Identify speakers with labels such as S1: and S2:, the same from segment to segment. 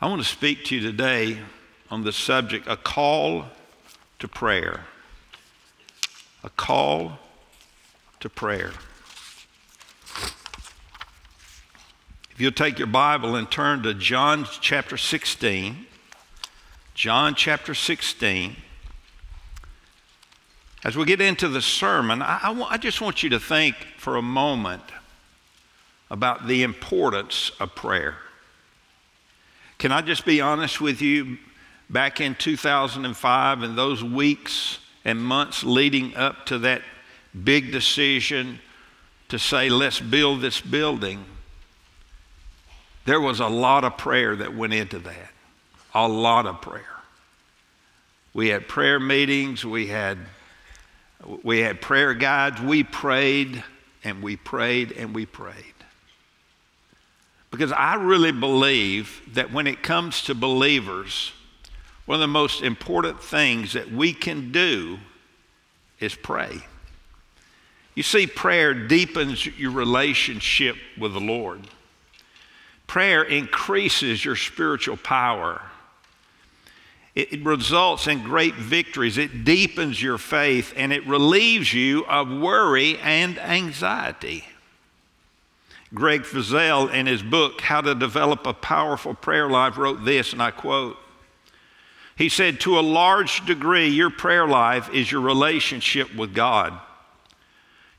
S1: I want to speak to you today on the subject a call to prayer. A call to prayer. If you'll take your Bible and turn to John chapter 16, John chapter 16. As we get into the sermon, I, I, I just want you to think for a moment about the importance of prayer. Can I just be honest with you? Back in 2005 and those weeks and months leading up to that big decision to say, let's build this building, there was a lot of prayer that went into that. A lot of prayer. We had prayer meetings, we had, we had prayer guides, we prayed and we prayed and we prayed. Because I really believe that when it comes to believers, one of the most important things that we can do is pray. You see, prayer deepens your relationship with the Lord. Prayer increases your spiritual power. It, results in great victories. It deepens your faith and it relieves you of worry and anxiety. Greg Frizzell, in his book, How to Develop a Powerful Prayer Life, wrote this, and I quote He said, To a large degree, your prayer life is your relationship with God.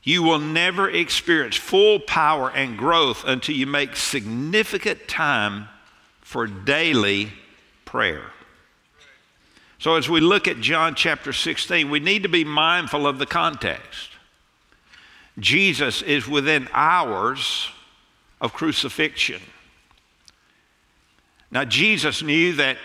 S1: You will never experience full power and growth until you make significant time for daily prayer. So, as we look at John chapter 16, we need to be mindful of the context. Jesus is within hours of crucifixion. Now, Jesus knew that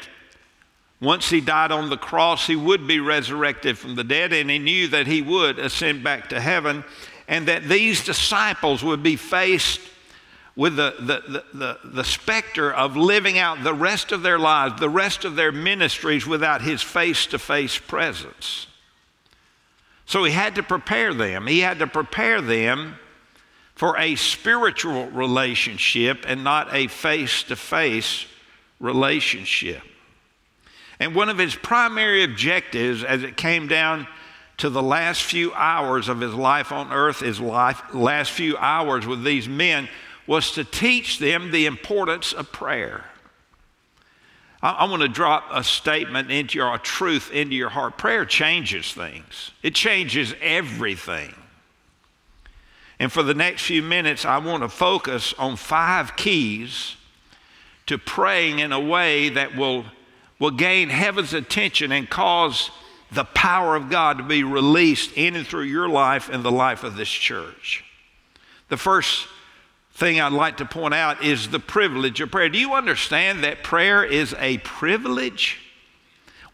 S1: once he died on the cross, he would be resurrected from the dead, and he knew that he would ascend back to heaven, and that these disciples would be faced with the, the, the, the, specter of living out the rest of their lives, the rest of their ministries without his face to face presence. So he had to prepare them. He had to prepare them for a spiritual relationship and not a face to face relationship. And one of his primary objectives as it came down to the last few hours of his life on earth, his life, last few hours with these men, was to teach them the importance of prayer. I, I want to drop a statement into your, a truth into your heart. Prayer changes things, it changes everything. And for the next few minutes, I want to focus on five keys to praying in a way that will, will gain heaven's attention and cause the power of God to be released in and through your life and the life of this church. The first thing I'd like to point out is the privilege of prayer. Do you understand that prayer is a privilege?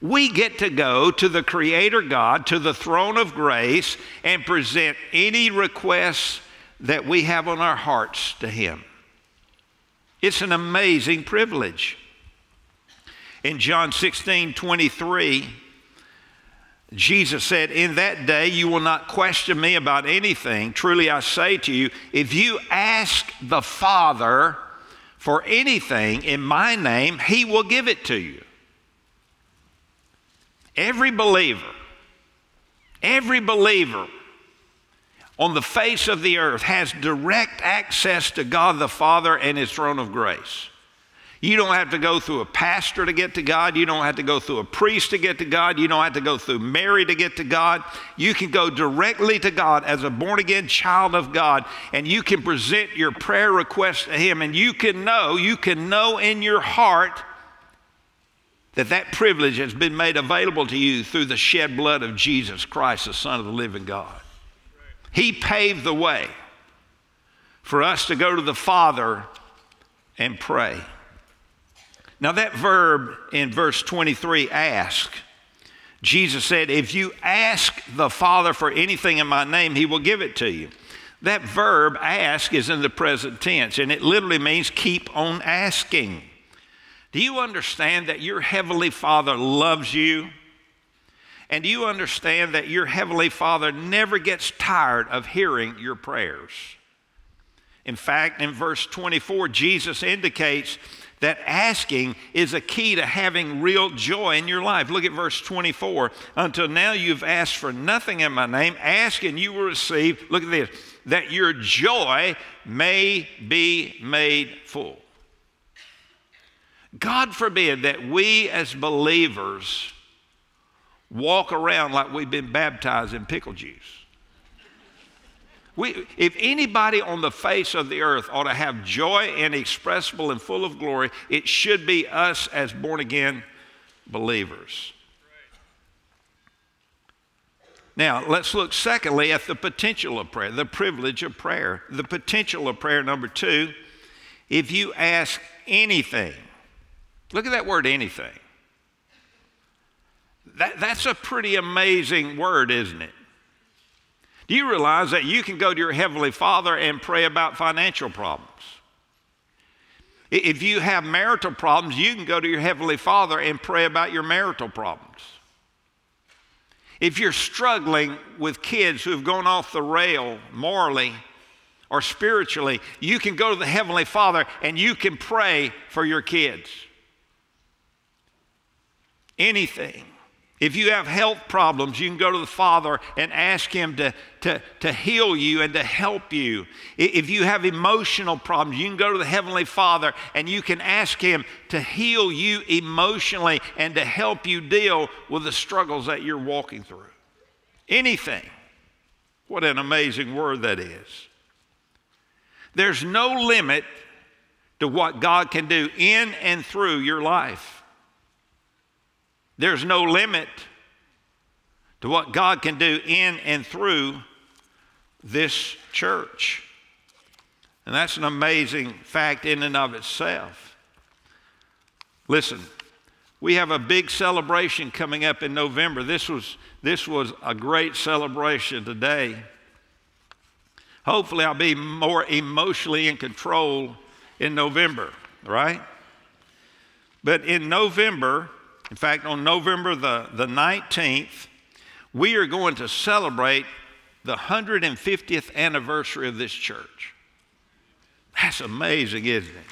S1: We get to go to the Creator God, to the throne of grace, and present any requests that we have on our hearts to Him. It's an amazing privilege. In John 16 23, Jesus said, In that day you will not question me about anything. Truly I say to you, if you ask the Father for anything in my name, he will give it to you. Every believer, every believer on the face of the earth has direct access to God the Father and His throne of grace. You don't have to go through a pastor to get to God. You don't have to go through a priest to get to God. You don't have to go through Mary to get to God. You can go directly to God as a born again child of God, and you can present your prayer request to Him, and you can know, you can know in your heart that that privilege has been made available to you through the shed blood of Jesus Christ, the Son of the living God. He paved the way for us to go to the Father and pray. Now, that verb in verse 23, ask, Jesus said, If you ask the Father for anything in my name, he will give it to you. That verb, ask, is in the present tense, and it literally means keep on asking. Do you understand that your Heavenly Father loves you? And do you understand that your Heavenly Father never gets tired of hearing your prayers? In fact, in verse 24, Jesus indicates that asking is a key to having real joy in your life. Look at verse 24. Until now you've asked for nothing in my name. Ask and you will receive. Look at this that your joy may be made full. God forbid that we as believers walk around like we've been baptized in pickle juice. We, if anybody on the face of the earth ought to have joy inexpressible and full of glory, it should be us as born again believers. Now, let's look secondly at the potential of prayer, the privilege of prayer. The potential of prayer, number two, if you ask anything, look at that word anything. That, that's a pretty amazing word, isn't it? Do you realize that you can go to your Heavenly Father and pray about financial problems? If you have marital problems, you can go to your Heavenly Father and pray about your marital problems. If you're struggling with kids who have gone off the rail morally or spiritually, you can go to the Heavenly Father and you can pray for your kids. Anything. If you have health problems, you can go to the Father and ask Him to, to, to heal you and to help you. If you have emotional problems, you can go to the Heavenly Father and you can ask Him to heal you emotionally and to help you deal with the struggles that you're walking through. Anything. What an amazing word that is. There's no limit to what God can do in and through your life. There's no limit to what God can do in and through this church. And that's an amazing fact in and of itself. Listen, we have a big celebration coming up in November. This was, this was a great celebration today. Hopefully, I'll be more emotionally in control in November, right? But in November, in fact, on November the, the 19th, we are going to celebrate the 150th anniversary of this church. That's amazing, isn't it?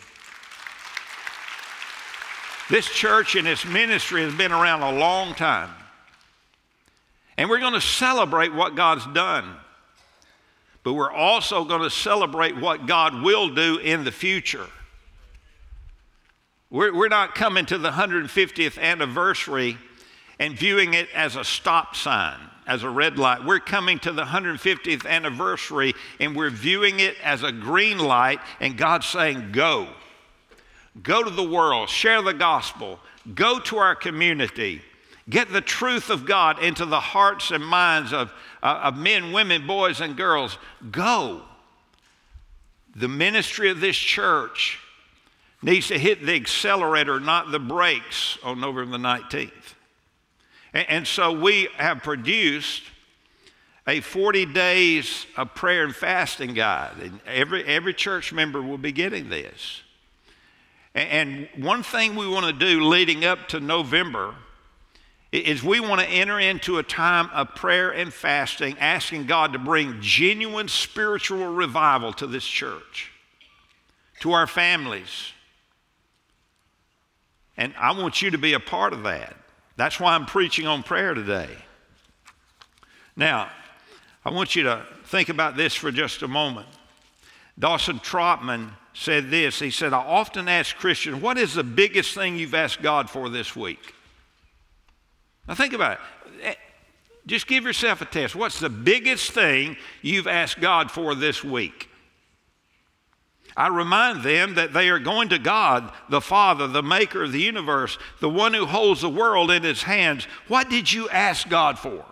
S1: This church and its ministry has been around a long time. And we're going to celebrate what God's done. But we're also going to celebrate what God will do in the future. We're, we're not coming to the 150th anniversary and viewing it as a stop sign, as a red light. We're coming to the 150th anniversary and we're viewing it as a green light, and God's saying, Go. Go to the world, share the gospel, go to our community, get the truth of God into the hearts and minds of, uh, of men, women, boys, and girls. Go. The ministry of this church needs to hit the accelerator, not the brakes, on November the 19th. And, and so we have produced a 40 days of prayer and fasting guide. And every, every church member will be getting this. And, and one thing we want to do leading up to November is we want to enter into a time of prayer and fasting, asking God to bring genuine spiritual revival to this church, to our families, and I want you to be a part of that. That's why I'm preaching on prayer today. Now, I want you to think about this for just a moment. Dawson Trotman said this. He said, I often ask Christians, what is the biggest thing you've asked God for this week? Now, think about it. Eh, just give yourself a test. What's the biggest thing you've asked God for this week? I remind them that they are going to God, the Father, the maker of the universe, the one who holds the world in his hands. What did you ask God for?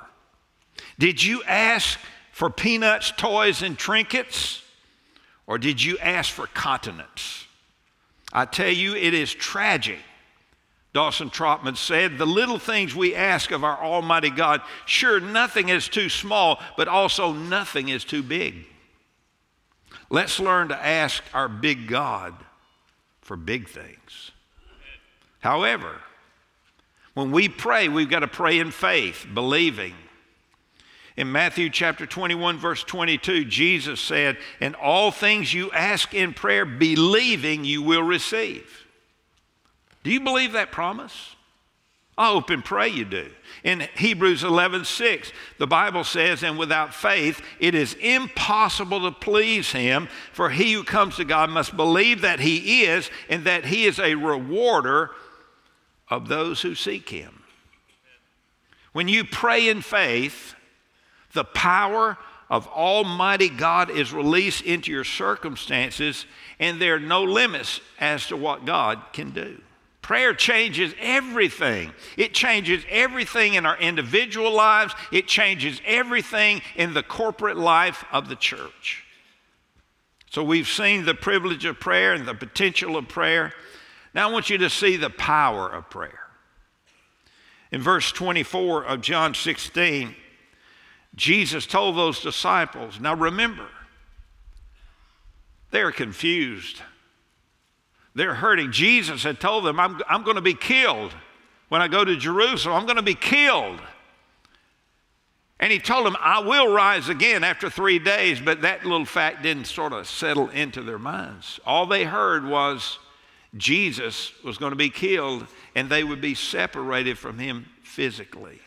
S1: Did you ask for peanuts, toys, and trinkets? Or did you ask for continents? I tell you, it is tragic. Dawson Trotman said, The little things we ask of our Almighty God, sure, nothing is too small, but also nothing is too big. Let's learn to ask our big God for big things. However, when we pray, we've got to pray in faith, believing. In Matthew chapter 21, verse 22, Jesus said, In all things you ask in prayer, believing you will receive. Do you believe that promise? I hope and pray you do. In Hebrews 11 6, the Bible says, And without faith, it is impossible to please him, for he who comes to God must believe that he is, and that he is a rewarder of those who seek him. When you pray in faith, the power of Almighty God is released into your circumstances, and there are no limits as to what God can do. Prayer changes everything. It changes everything in our individual lives, it changes everything in the corporate life of the church. So we've seen the privilege of prayer and the potential of prayer. Now I want you to see the power of prayer. In verse 24 of John 16, Jesus told those disciples, now remember, they're confused. They're hurting. Jesus had told them, I'm, I'm going to be killed. When I go to Jerusalem, I'm going to be killed. And he told them, I will rise again after three days, but that little fact didn't sort of settle into their minds. All they heard was Jesus was going to be killed and they would be separated from him physically.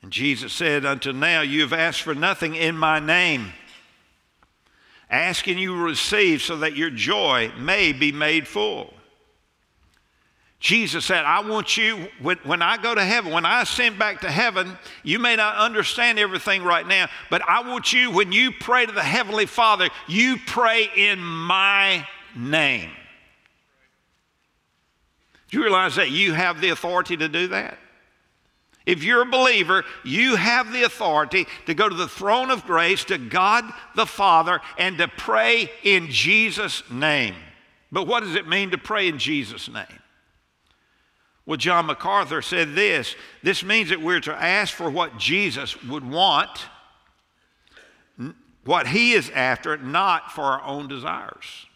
S1: And Jesus said, Until now you have asked for nothing in my name. Ask and you receive so that your joy may be made full. Jesus said, I want you, when, when, I go to heaven, when I ascend back to heaven, you may not understand everything right now, but I want you, when you pray to the Heavenly Father, you pray in my name. Do you realize that you have the authority to do that? If you're a believer, you have the authority to go to the throne of grace, to God the Father, and to pray in Jesus' name. But what does it mean to pray in Jesus' name? Well, John MacArthur said this this means that we're to ask for what Jesus would want, what he is after, not for our own desires.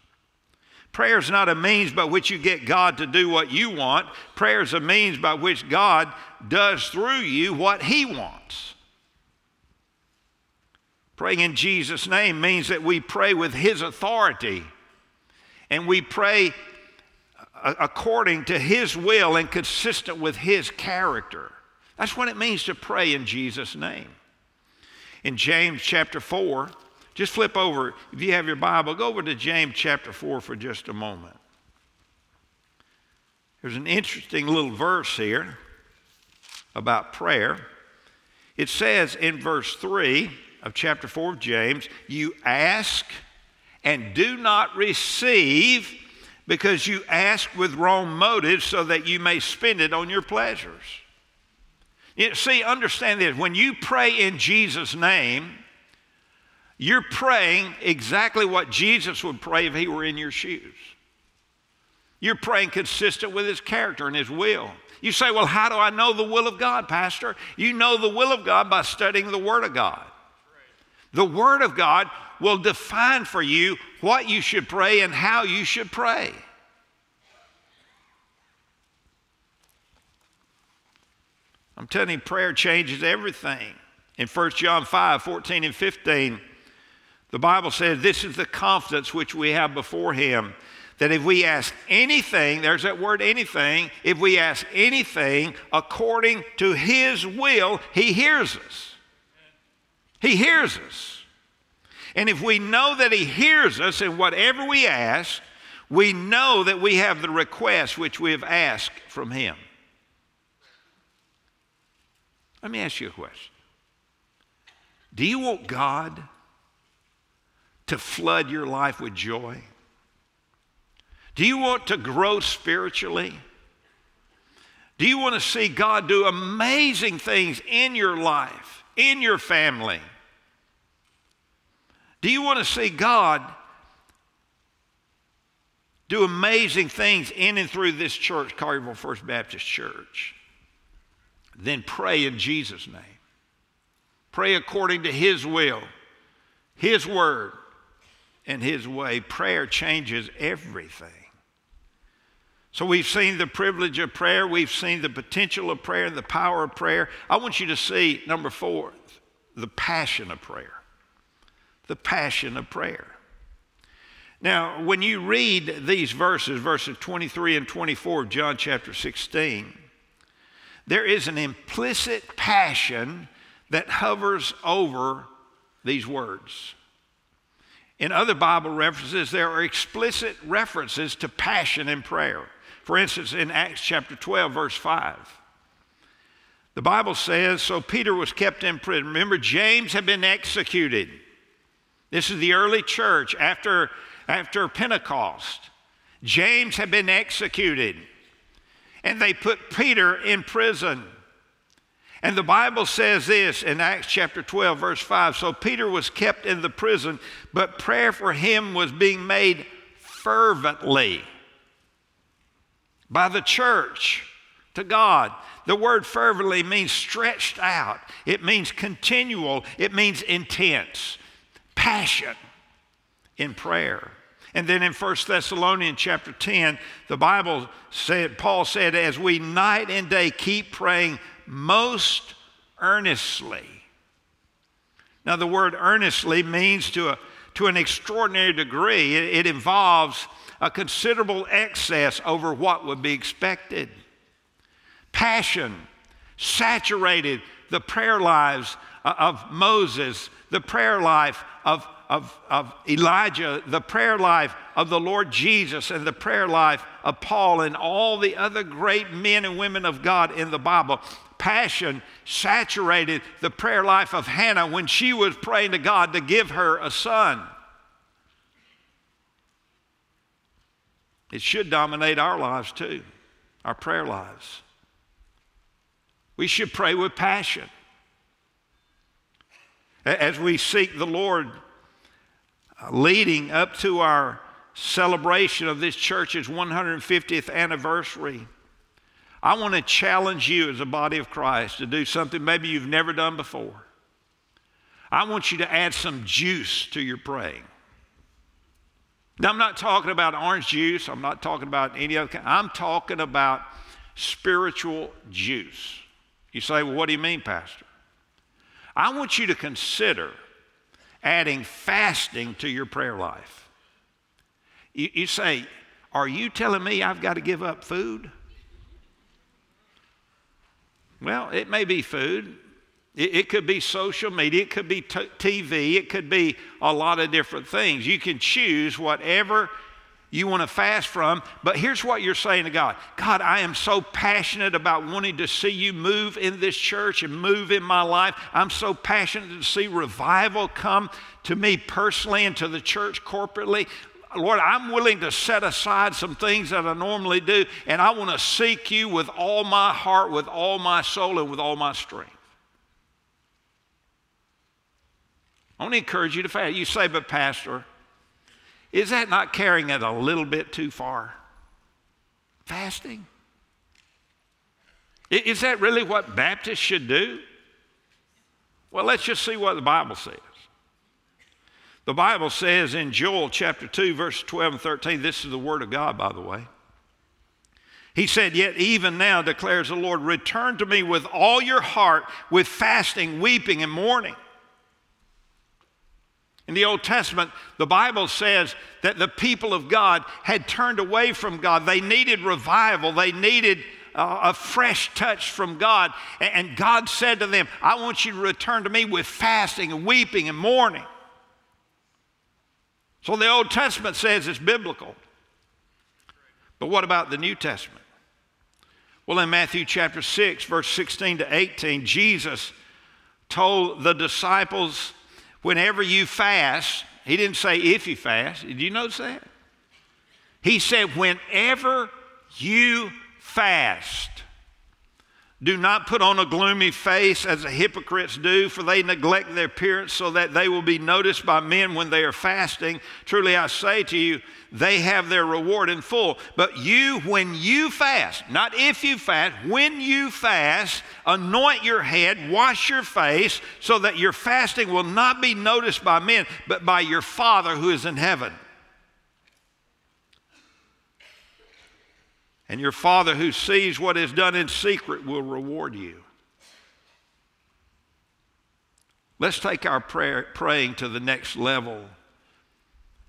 S1: Prayer is not a means by which you get God to do what you want. Prayer is a means by which God does through you what He wants. Praying in Jesus' name means that we pray with His authority and we pray uh, according to His will and consistent with His character. That's what it means to pray in Jesus' name. In James chapter 4, just flip over, if you have your Bible, go over to James chapter 4 for just a moment. There's an interesting little verse here about prayer. It says in verse 3 of chapter 4 of James, You ask and do not receive because you ask with wrong motives so that you may spend it on your pleasures. You see, understand this when you pray in Jesus' name, you're praying exactly what Jesus would pray if he were in your shoes. You're praying consistent with his character and his will. You say, Well, how do I know the will of God, Pastor? You know the will of God by studying the Word of God. The Word of God will define for you what you should pray and how you should pray. I'm telling you, prayer changes everything. In 1 John 5 14 and 15, the Bible says this is the confidence which we have before Him that if we ask anything, there's that word anything, if we ask anything according to His will, He hears us. He hears us. And if we know that He hears us in whatever we ask, we know that we have the request which we have asked from Him. Let me ask you a question Do you want God to flood your life with joy? Do you want to grow spiritually? Do you want to see God do amazing things in your life, in your family? Do you want to see God do amazing things in and through this church, Collierville First Baptist Church? Then pray in Jesus' name. Pray according to His will, His word, in His way. Prayer changes everything. So we've seen the privilege of prayer, we've seen the potential of prayer, the power of prayer. I want you to see, number four, the passion of prayer. The passion of prayer. Now, when you read these verses, verses 23 and 24 of John chapter 16, there is an implicit passion that hovers over these words. In other Bible references, there are explicit references to passion in prayer. For instance, in Acts chapter 12, verse 5, the Bible says, So Peter was kept in prison. Remember, James had been executed. This is the early church after, after Pentecost. James had been executed, and they put Peter in prison. And the Bible says this in Acts chapter 12, verse 5 So Peter was kept in the prison, but prayer for him was being made fervently by the church to God. The word fervently means stretched out, it means continual, it means intense, passion in prayer. And then in 1 Thessalonians chapter 10, the Bible said, Paul said, as we night and day keep praying most earnestly. Now, the word earnestly means to, a, to an extraordinary degree, it, it involves a considerable excess over what would be expected. Passion saturated the prayer lives uh, of Moses, the prayer life of, of, of Elijah, the prayer life of the Lord Jesus, and the prayer life of Paul, and all the other great men and women of God in the Bible passion saturated the prayer life of Hannah when she was praying to God to give her a son. It should dominate our lives too, our prayer lives. We should pray with passion. As we seek the Lord uh, leading up to our celebration of this church's 150th anniversary, I want to challenge you as a body of Christ to do something maybe you've never done before. I want you to add some juice to your praying. Now, I'm not talking about orange juice, I'm not talking about any other kind. I'm talking about spiritual juice. You say, well, what do you mean, Pastor? I want you to consider adding fasting to your prayer life. You, you say, Are you telling me I've got to give up food? Well, it may be food. It, could be social media. It could be t- TV. It could be a lot of different things. You can choose whatever you want to fast from. But here's what you're saying to God God, I am so passionate about wanting to see you move in this church and move in my life. I'm so passionate to see revival come to me personally and to the church corporately. Lord, I'm willing to set aside some things that I normally do, and I want to seek you with all my heart, with all my soul, and with all my strength. I want to encourage you to fast. You say, but Pastor, is that not carrying it a little bit too far? Fasting? Is that really what Baptists should do? Well, let's just see what the Bible says. The Bible says in Joel chapter 2, verse 12 and 13, this is the word of God, by the way. He said, Yet even now, declares the Lord, return to me with all your heart, with fasting, weeping, and mourning. In the Old Testament, the Bible says that the people of God had turned away from God. They needed revival, they needed uh, a fresh touch from God. And God said to them, I want you to return to me with fasting and weeping and mourning. So the Old Testament says it's biblical. But what about the New Testament? Well, in Matthew chapter 6, verse 16 to 18, Jesus told the disciples, whenever you fast, he didn't say if you fast. Did you notice that? He said, whenever you fast. Do not put on a gloomy face as the hypocrites do, for they neglect their appearance so that they will be noticed by men when they are fasting. Truly I say to you, they have their reward in full. But you, when you fast, not if you fast, when you fast, anoint your head, wash your face, so that your fasting will not be noticed by men, but by your Father who is in heaven. And your Father who sees what is done in secret will reward you. Let's take our prayer, praying to the next level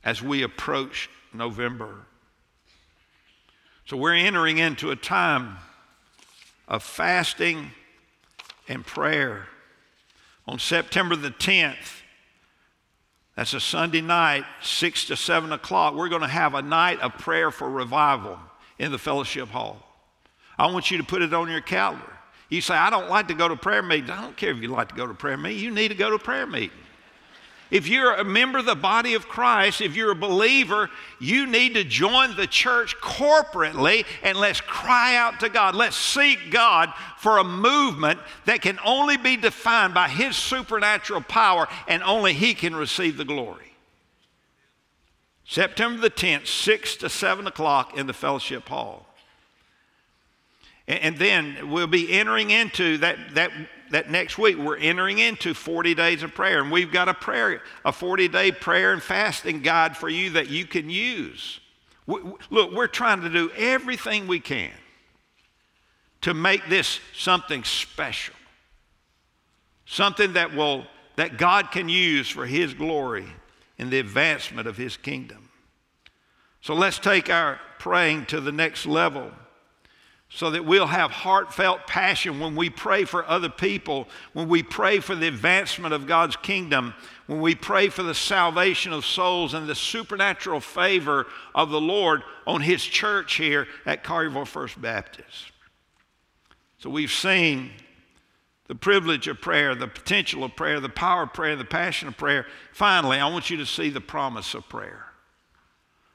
S1: as we approach November. So we're entering into a time of fasting and prayer. On September the 10th, that's a Sunday night, 6 to 7 o'clock, we're going to have a night of prayer for revival in the fellowship hall. I want you to put it on your calendar. You say, I don't like to go to prayer meetings. I don't care if you like to go to prayer meetings. You need to go to prayer meeting. If you're a member of the body of Christ, if you're a believer, you need to join the church corporately and let's cry out to God. Let's seek God for a movement that can only be defined by His supernatural power and only He can receive the glory. September the 10th, 6 to 7 o'clock in the fellowship hall. And then we'll be entering into that, that, that next week, we're entering into 40 days of prayer. And we've got a prayer, a 40 day prayer and fasting guide for you that you can use. We, look, we're trying to do everything we can to make this something special, something that will that God can use for His glory in the advancement of His kingdom. So let's take our praying to the next level so that we'll have heartfelt passion when we pray for other people, when we pray for the advancement of God's kingdom, when we pray for the salvation of souls and the supernatural favor of the Lord on His church here at Collierville First Baptist. So we've seen the privilege of prayer, the potential of prayer, the power of prayer, the passion of prayer. Finally, I want you to see the promise of prayer.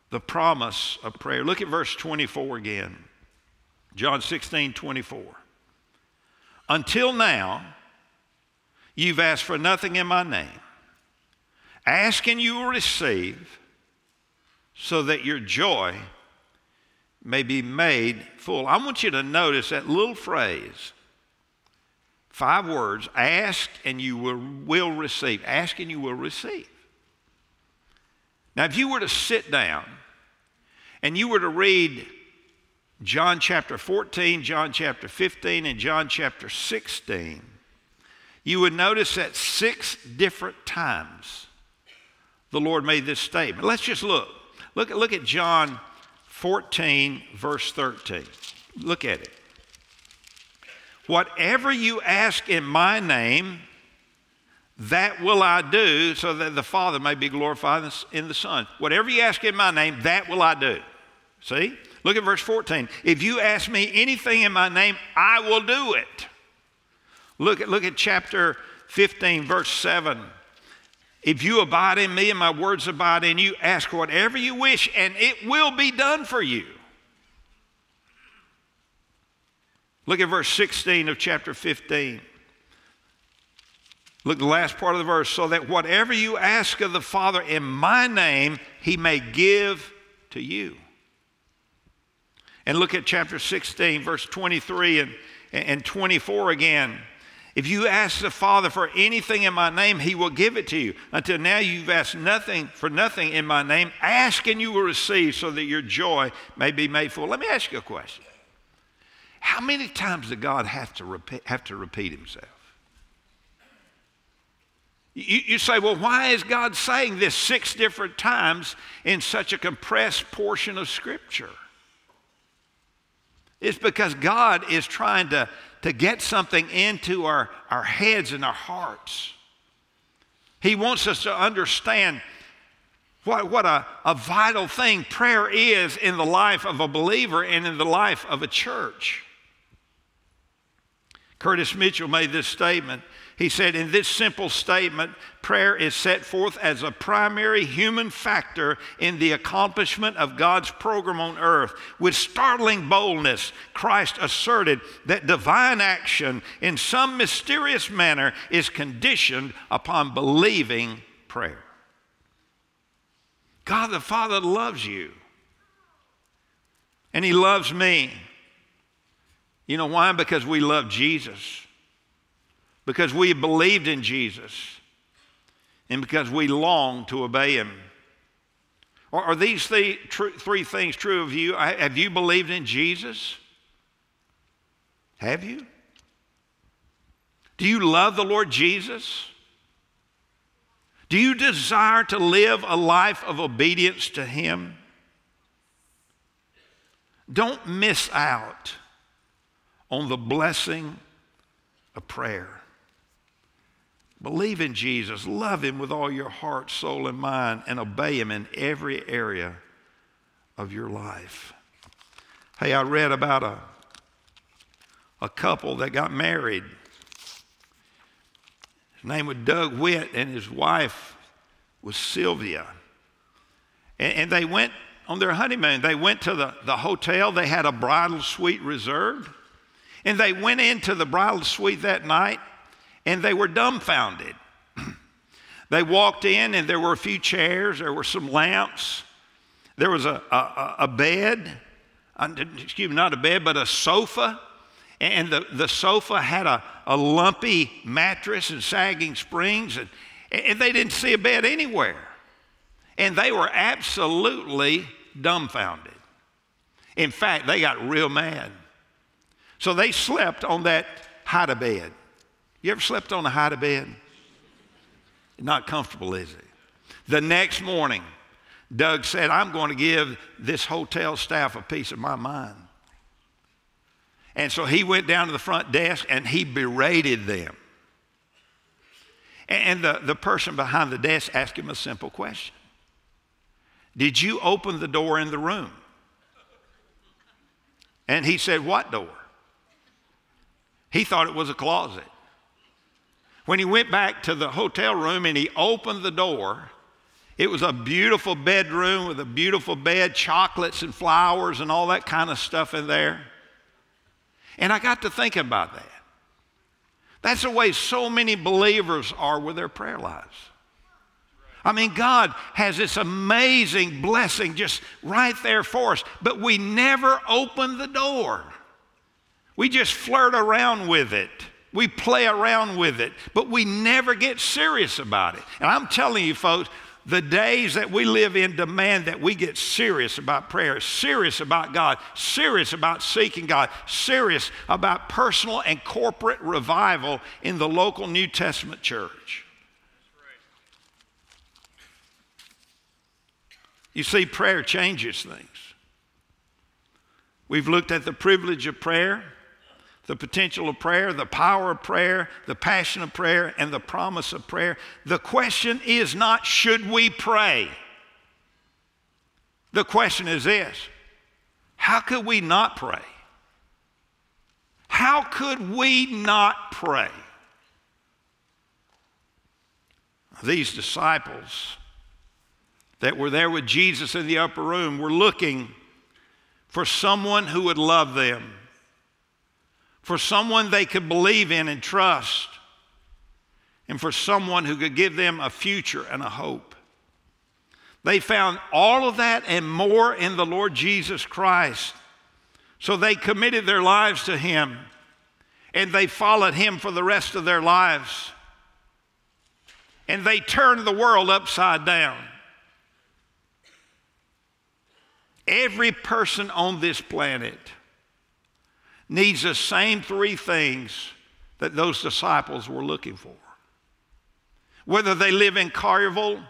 S1: The promise of prayer. Look at verse 24 again. John 16, 24. Until now, you've asked for nothing in my name. Ask and you will receive, so that your joy may be made full. I want you to notice that little phrase. Five words ask and you will, will receive. Ask and you will receive. Now, if you were to sit down and you were to read John chapter 14, John chapter 15, and John chapter 16, you would notice that six different times the Lord made this statement. Let's just look. Look, look at John 14, verse 13. Look at it. Whatever you ask in my name, that will I do so that the Father may be glorified in the Son. Whatever you ask in my name, that will I do. See? Look at verse 14. If you ask me anything in my name, I will do it. Look at, look at chapter 15, verse 7. If you abide in me and my words abide in you, ask whatever you wish, and it will be done for you. Look at verse 16 of chapter 15. Look the last part of the verse. So that whatever you ask of the Father in my name, he may give to you. And look at chapter 16, verse 23 and, and 24 again. If you ask the Father for anything in my name, he will give it to you. Until now, you've asked nothing for nothing in my name. Ask and you will receive so that your joy may be made full. Let me ask you a question. How many times did God have to repeat, have to repeat himself? You, you say, well, why is God saying this six different times in such a compressed portion of Scripture? It's because God is trying to, to get something into our, our heads and our hearts. He wants us to understand what, what a, a vital thing prayer is in the life of a believer and in the life of a church. Curtis Mitchell made this statement he said, in this simple statement, prayer is set forth as a primary human factor in the accomplishment of God's program on earth. With startling boldness, Christ asserted that divine action in some mysterious manner is conditioned upon believing prayer. God the Father loves you, and He loves me. You know why? Because we love Jesus because we believed in Jesus and because we long to obey him. Are, are these three, three things true of you? Have you believed in Jesus? Have you? Do you love the Lord Jesus? Do you desire to live a life of obedience to Him? Don't miss out on the blessing of prayer. Believe in Jesus, love Him with all your heart, soul, and mind, and obey Him in every area of your life. Hey, I read about a, a couple that got married. His name was Doug Witt, and his wife was Sylvia. And, and they went on their honeymoon. They went to the, the hotel, they had a bridal suite reserved. And they went into the bridal suite that night and they were dumbfounded. they walked in and there were a few chairs, there were some lamps, there was a, a, a bed, uh, excuse me, not a bed, but a sofa. And the, the sofa had a, a lumpy mattress and sagging springs, and, and they didn't see a bed anywhere. And they were absolutely dumbfounded. In fact, they got real mad. So they slept on that hide bed. You ever slept on a hide bed? Not comfortable, is it? The next morning, Doug said, I'm going to give this hotel staff a piece of my mind. And so he went down to the front desk and he berated them. And the, the person behind the desk asked him a simple question Did you open the door in the room? And he said, What door? He thought it was a closet. When he went back to the hotel room and he opened the door, it was a beautiful bedroom with a beautiful bed, chocolates and flowers and all that kind of stuff in there. And I got to thinking about that. That's the way so many believers are with their prayer lives. I mean, God has this amazing blessing just right there for us, but we never open the door. We just flirt around with it. We play around with it, but we never get serious about it. And I'm telling you, folks, the days that we live in demand that we get serious about prayer, serious about God, serious about seeking God, serious about personal and corporate revival in the local New Testament church. You see, prayer changes things. We've looked at the privilege of prayer the potential of prayer, the power of prayer, the passion of prayer, and the promise of prayer. The question is not, should we pray? The question is this how could we not pray? How could we not pray? These disciples that were there with Jesus in the upper room were looking for someone who would love them for someone they could believe in and trust, and for someone who could give them a future and a hope. They found all of that and more in the Lord Jesus Christ. So they committed their lives to Him and they followed Him for the rest of their lives. And they turned the world upside down. Every person on this planet needs the same three things that those disciples were looking for. Whether they live in Collierville,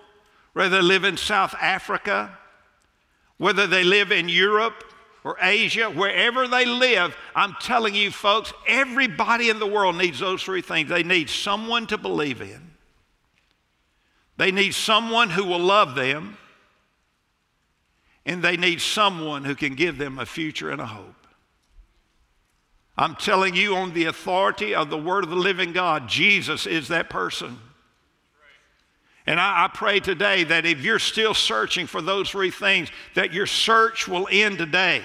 S1: whether they live in South Africa, whether they live in Europe or Asia, wherever they live, I'm telling you, folks, everybody in the world needs those three things. They need someone to believe in, they need someone who will love them, and they need someone who can give them a future and a hope. I'm telling you, on the authority of the Word of the living God, Jesus is that person. And I, I, pray today that if you're still searching for those three things, that your search will end today.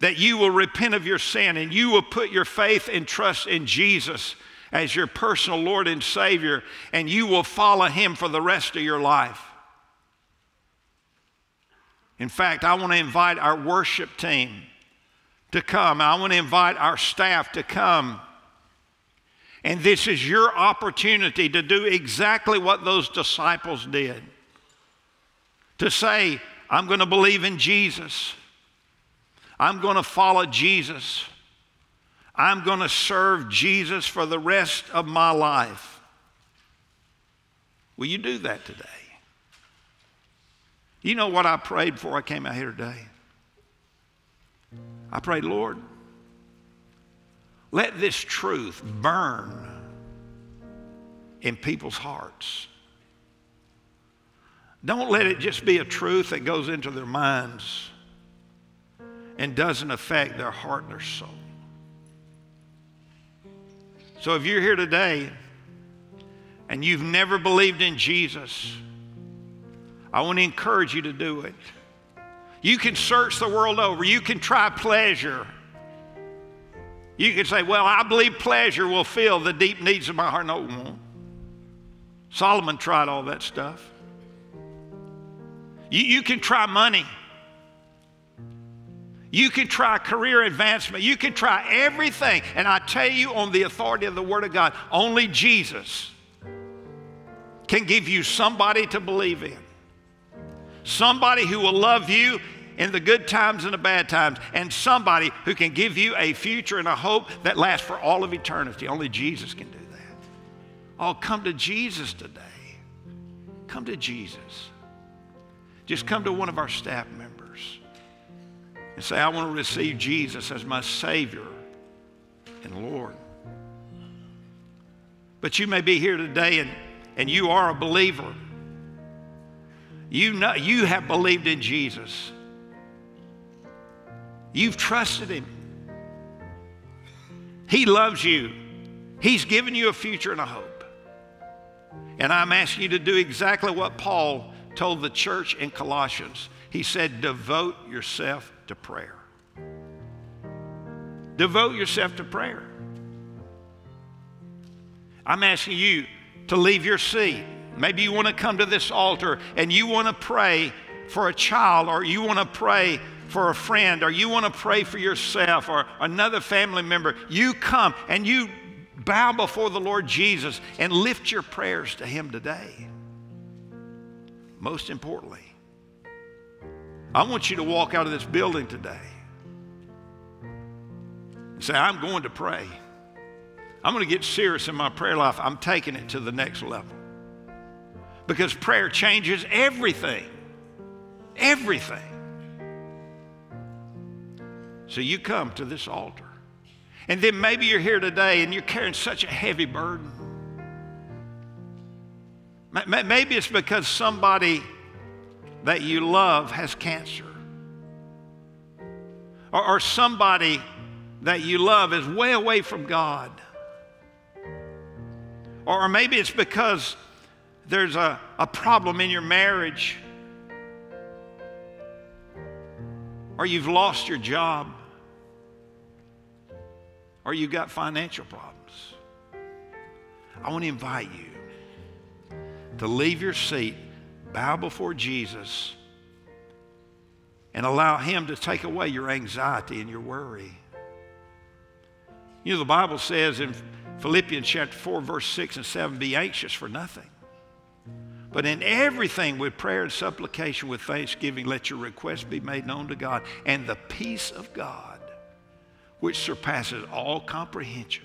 S1: That you will repent of your sin and you will put your faith and trust in Jesus as your personal Lord and Savior, and you will follow Him for the rest of your life. In fact, I want to invite our worship team to come. I want to invite our staff to come. And this is your opportunity to do exactly what those disciples did to say, I'm going to believe in Jesus. I'm going to follow Jesus. I'm going to serve Jesus for the rest of my life. Will you do that today? You know what I prayed before I came out here today? I prayed, Lord, let this truth burn in people's hearts. Don't let it just be a truth that goes into their minds and doesn't affect their heart and their soul. So if you're here today and you've never believed in Jesus, I want to encourage you to do it. You can search the world over, you can try pleasure. You can say, Well, I believe pleasure will fill the deep needs of my heart. No, it won't. Solomon tried all that stuff. You, you can try money. You can try career advancement. You can try everything. And I tell you, on the authority of the Word of God, only Jesus can give you somebody to believe in. Somebody who will love you in the good times and the bad times, and somebody who can give you a future and a hope that lasts for all of eternity. Only Jesus can do that. Oh, come to Jesus today. Come to Jesus. Just come to one of our staff members and say, I want to receive Jesus as my Savior and Lord. But you may be here today and, and you are a believer. You, know, you have believed in Jesus. You've trusted Him. He loves you. He's given you a future and a hope. And I'm asking you to do exactly what Paul told the church in Colossians. He said, Devote yourself to prayer. Devote yourself to prayer. I'm asking you to leave your seat. Maybe you want to come to this altar and you want to pray for a child or you want to pray for a friend or you want to pray for yourself or another family member. You come and you bow before the Lord Jesus and lift your prayers to Him today. Most importantly, I want you to walk out of this building today and say, I'm going to pray. I'm going to get serious in my prayer life. I'm taking it to the next level. Because prayer changes everything. Everything. So you come to this altar. And then maybe you're here today and you're carrying such a heavy burden. Maybe it's because somebody that you love has cancer. Or, or somebody that you love is way away from God. Or, or maybe it's because there's a, a problem in your marriage. Or you've lost your job. Or you've got financial problems. I want to invite you to leave your seat, bow before Jesus, and allow Him to take away your anxiety and your worry. You know, the Bible says in Philippians chapter 4, verse 6 and 7 be anxious for nothing. But in everything, with prayer and supplication, with thanksgiving, let your requests be made known to God. And the peace of God, which surpasses all comprehension,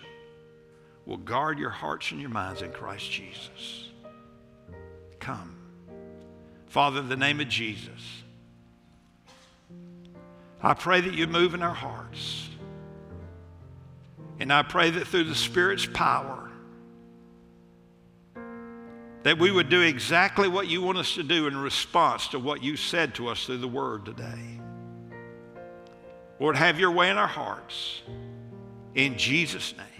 S1: will guard your hearts and your minds in Christ Jesus come. Father, in the name of Jesus, I pray that you move in our hearts. And I pray that through the Spirit's power, that we would do exactly what you want us to do in response to what you said to us through the Word today. Lord, have your way in our hearts. In Jesus' name.